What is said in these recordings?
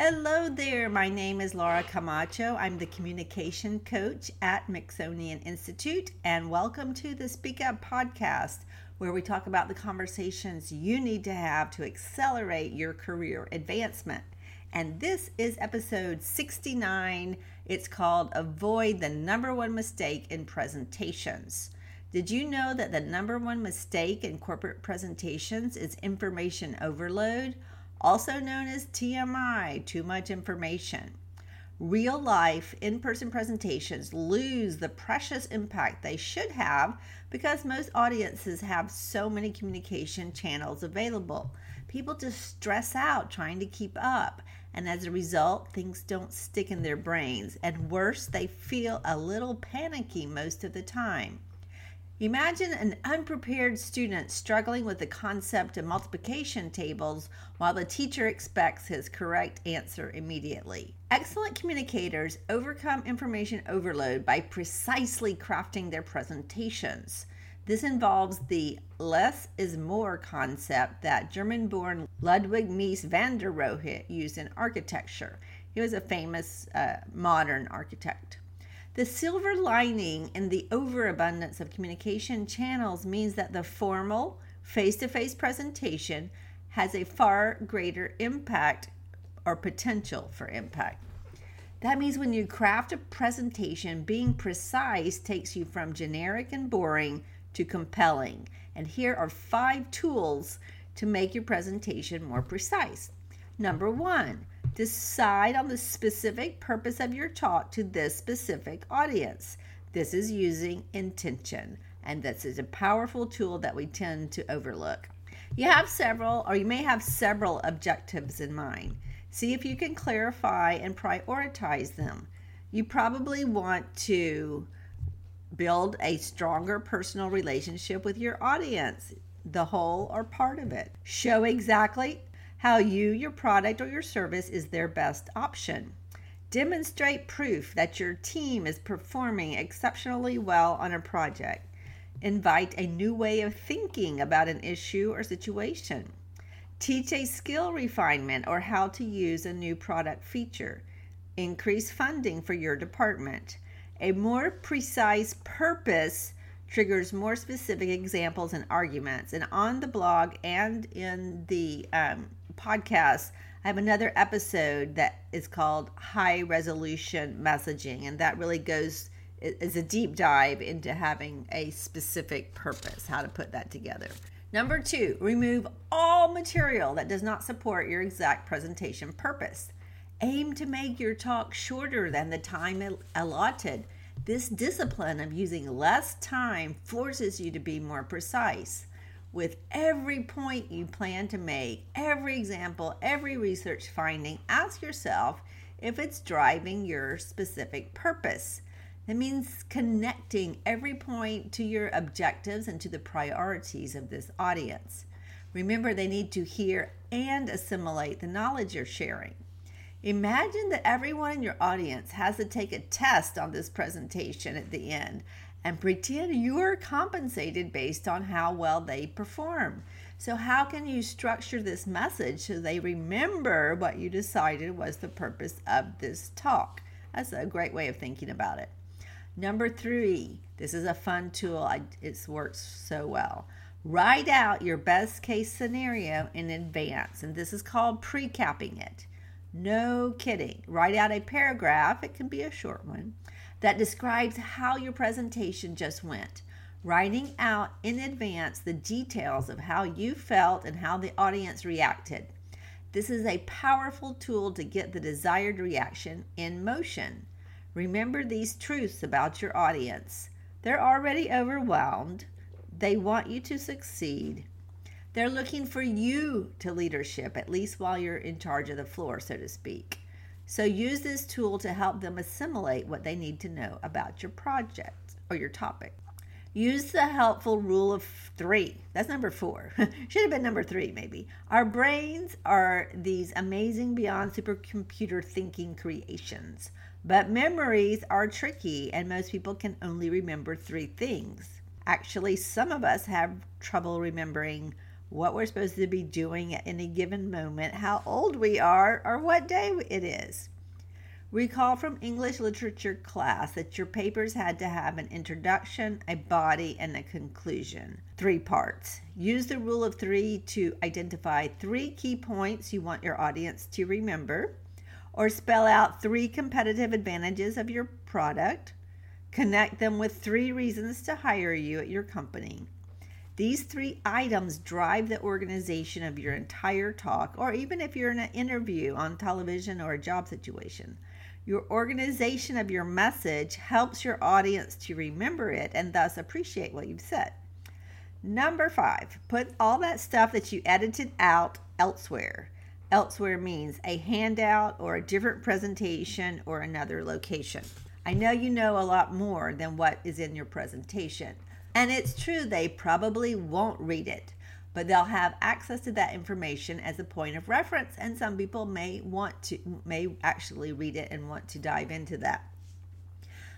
Hello there. My name is Laura Camacho. I'm the communication coach at Mixonian Institute, and welcome to the Speak Up podcast, where we talk about the conversations you need to have to accelerate your career advancement. And this is episode 69. It's called Avoid the Number One Mistake in Presentations. Did you know that the number one mistake in corporate presentations is information overload? Also known as TMI, too much information. Real life in person presentations lose the precious impact they should have because most audiences have so many communication channels available. People just stress out trying to keep up, and as a result, things don't stick in their brains, and worse, they feel a little panicky most of the time. Imagine an unprepared student struggling with the concept of multiplication tables while the teacher expects his correct answer immediately. Excellent communicators overcome information overload by precisely crafting their presentations. This involves the less is more concept that German born Ludwig Mies van der Rohe used in architecture. He was a famous uh, modern architect. The silver lining in the overabundance of communication channels means that the formal face to face presentation has a far greater impact or potential for impact. That means when you craft a presentation, being precise takes you from generic and boring to compelling. And here are five tools to make your presentation more precise. Number one, Decide on the specific purpose of your talk to this specific audience. This is using intention, and this is a powerful tool that we tend to overlook. You have several, or you may have several objectives in mind. See if you can clarify and prioritize them. You probably want to build a stronger personal relationship with your audience, the whole or part of it. Show exactly how you, your product, or your service is their best option. Demonstrate proof that your team is performing exceptionally well on a project. Invite a new way of thinking about an issue or situation. Teach a skill refinement or how to use a new product feature. Increase funding for your department. A more precise purpose triggers more specific examples and arguments. And on the blog and in the um, podcast, I have another episode that is called High Resolution Messaging, and that really goes is a deep dive into having a specific purpose, how to put that together. Number two, remove all material that does not support your exact presentation purpose. Aim to make your talk shorter than the time allotted. This discipline of using less time forces you to be more precise with every point you plan to make, every example, every research finding, ask yourself if it's driving your specific purpose. That means connecting every point to your objectives and to the priorities of this audience. Remember, they need to hear and assimilate the knowledge you're sharing. Imagine that everyone in your audience has to take a test on this presentation at the end and pretend you're compensated based on how well they perform. So, how can you structure this message so they remember what you decided was the purpose of this talk? That's a great way of thinking about it. Number three, this is a fun tool. It works so well. Write out your best case scenario in advance, and this is called pre capping it. No kidding. Write out a paragraph, it can be a short one, that describes how your presentation just went. Writing out in advance the details of how you felt and how the audience reacted. This is a powerful tool to get the desired reaction in motion. Remember these truths about your audience. They're already overwhelmed. They want you to succeed. They're looking for you to leadership, at least while you're in charge of the floor, so to speak. So use this tool to help them assimilate what they need to know about your project or your topic. Use the helpful rule of three. That's number four. Should have been number three, maybe. Our brains are these amazing, beyond supercomputer thinking creations. But memories are tricky, and most people can only remember three things. Actually, some of us have trouble remembering what we're supposed to be doing at any given moment, how old we are, or what day it is. Recall from English literature class that your papers had to have an introduction, a body, and a conclusion. Three parts. Use the rule of three to identify three key points you want your audience to remember, or spell out three competitive advantages of your product. Connect them with three reasons to hire you at your company. These three items drive the organization of your entire talk, or even if you're in an interview on television or a job situation. Your organization of your message helps your audience to remember it and thus appreciate what you've said. Number five, put all that stuff that you edited out elsewhere. Elsewhere means a handout or a different presentation or another location. I know you know a lot more than what is in your presentation. And it's true, they probably won't read it but they'll have access to that information as a point of reference and some people may want to may actually read it and want to dive into that.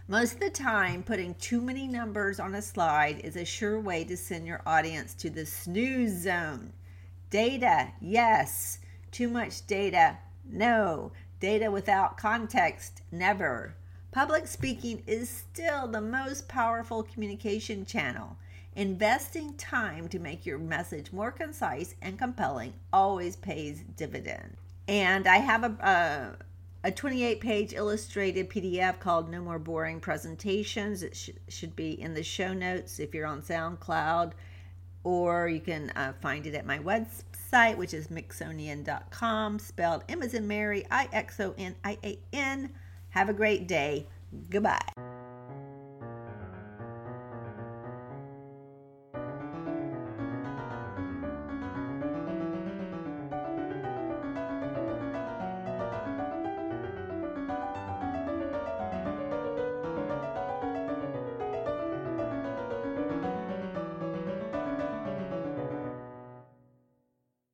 Most of the time putting too many numbers on a slide is a sure way to send your audience to the snooze zone. Data yes. Too much data no. Data without context never public speaking is still the most powerful communication channel Investing time to make your message more concise and compelling always pays dividends. And I have a, a, a 28 page illustrated PDF called No More Boring Presentations. It sh- should be in the show notes if you're on SoundCloud, or you can uh, find it at my website, which is mixonian.com, spelled M as in Mary, I X O N I A N. Have a great day. Goodbye.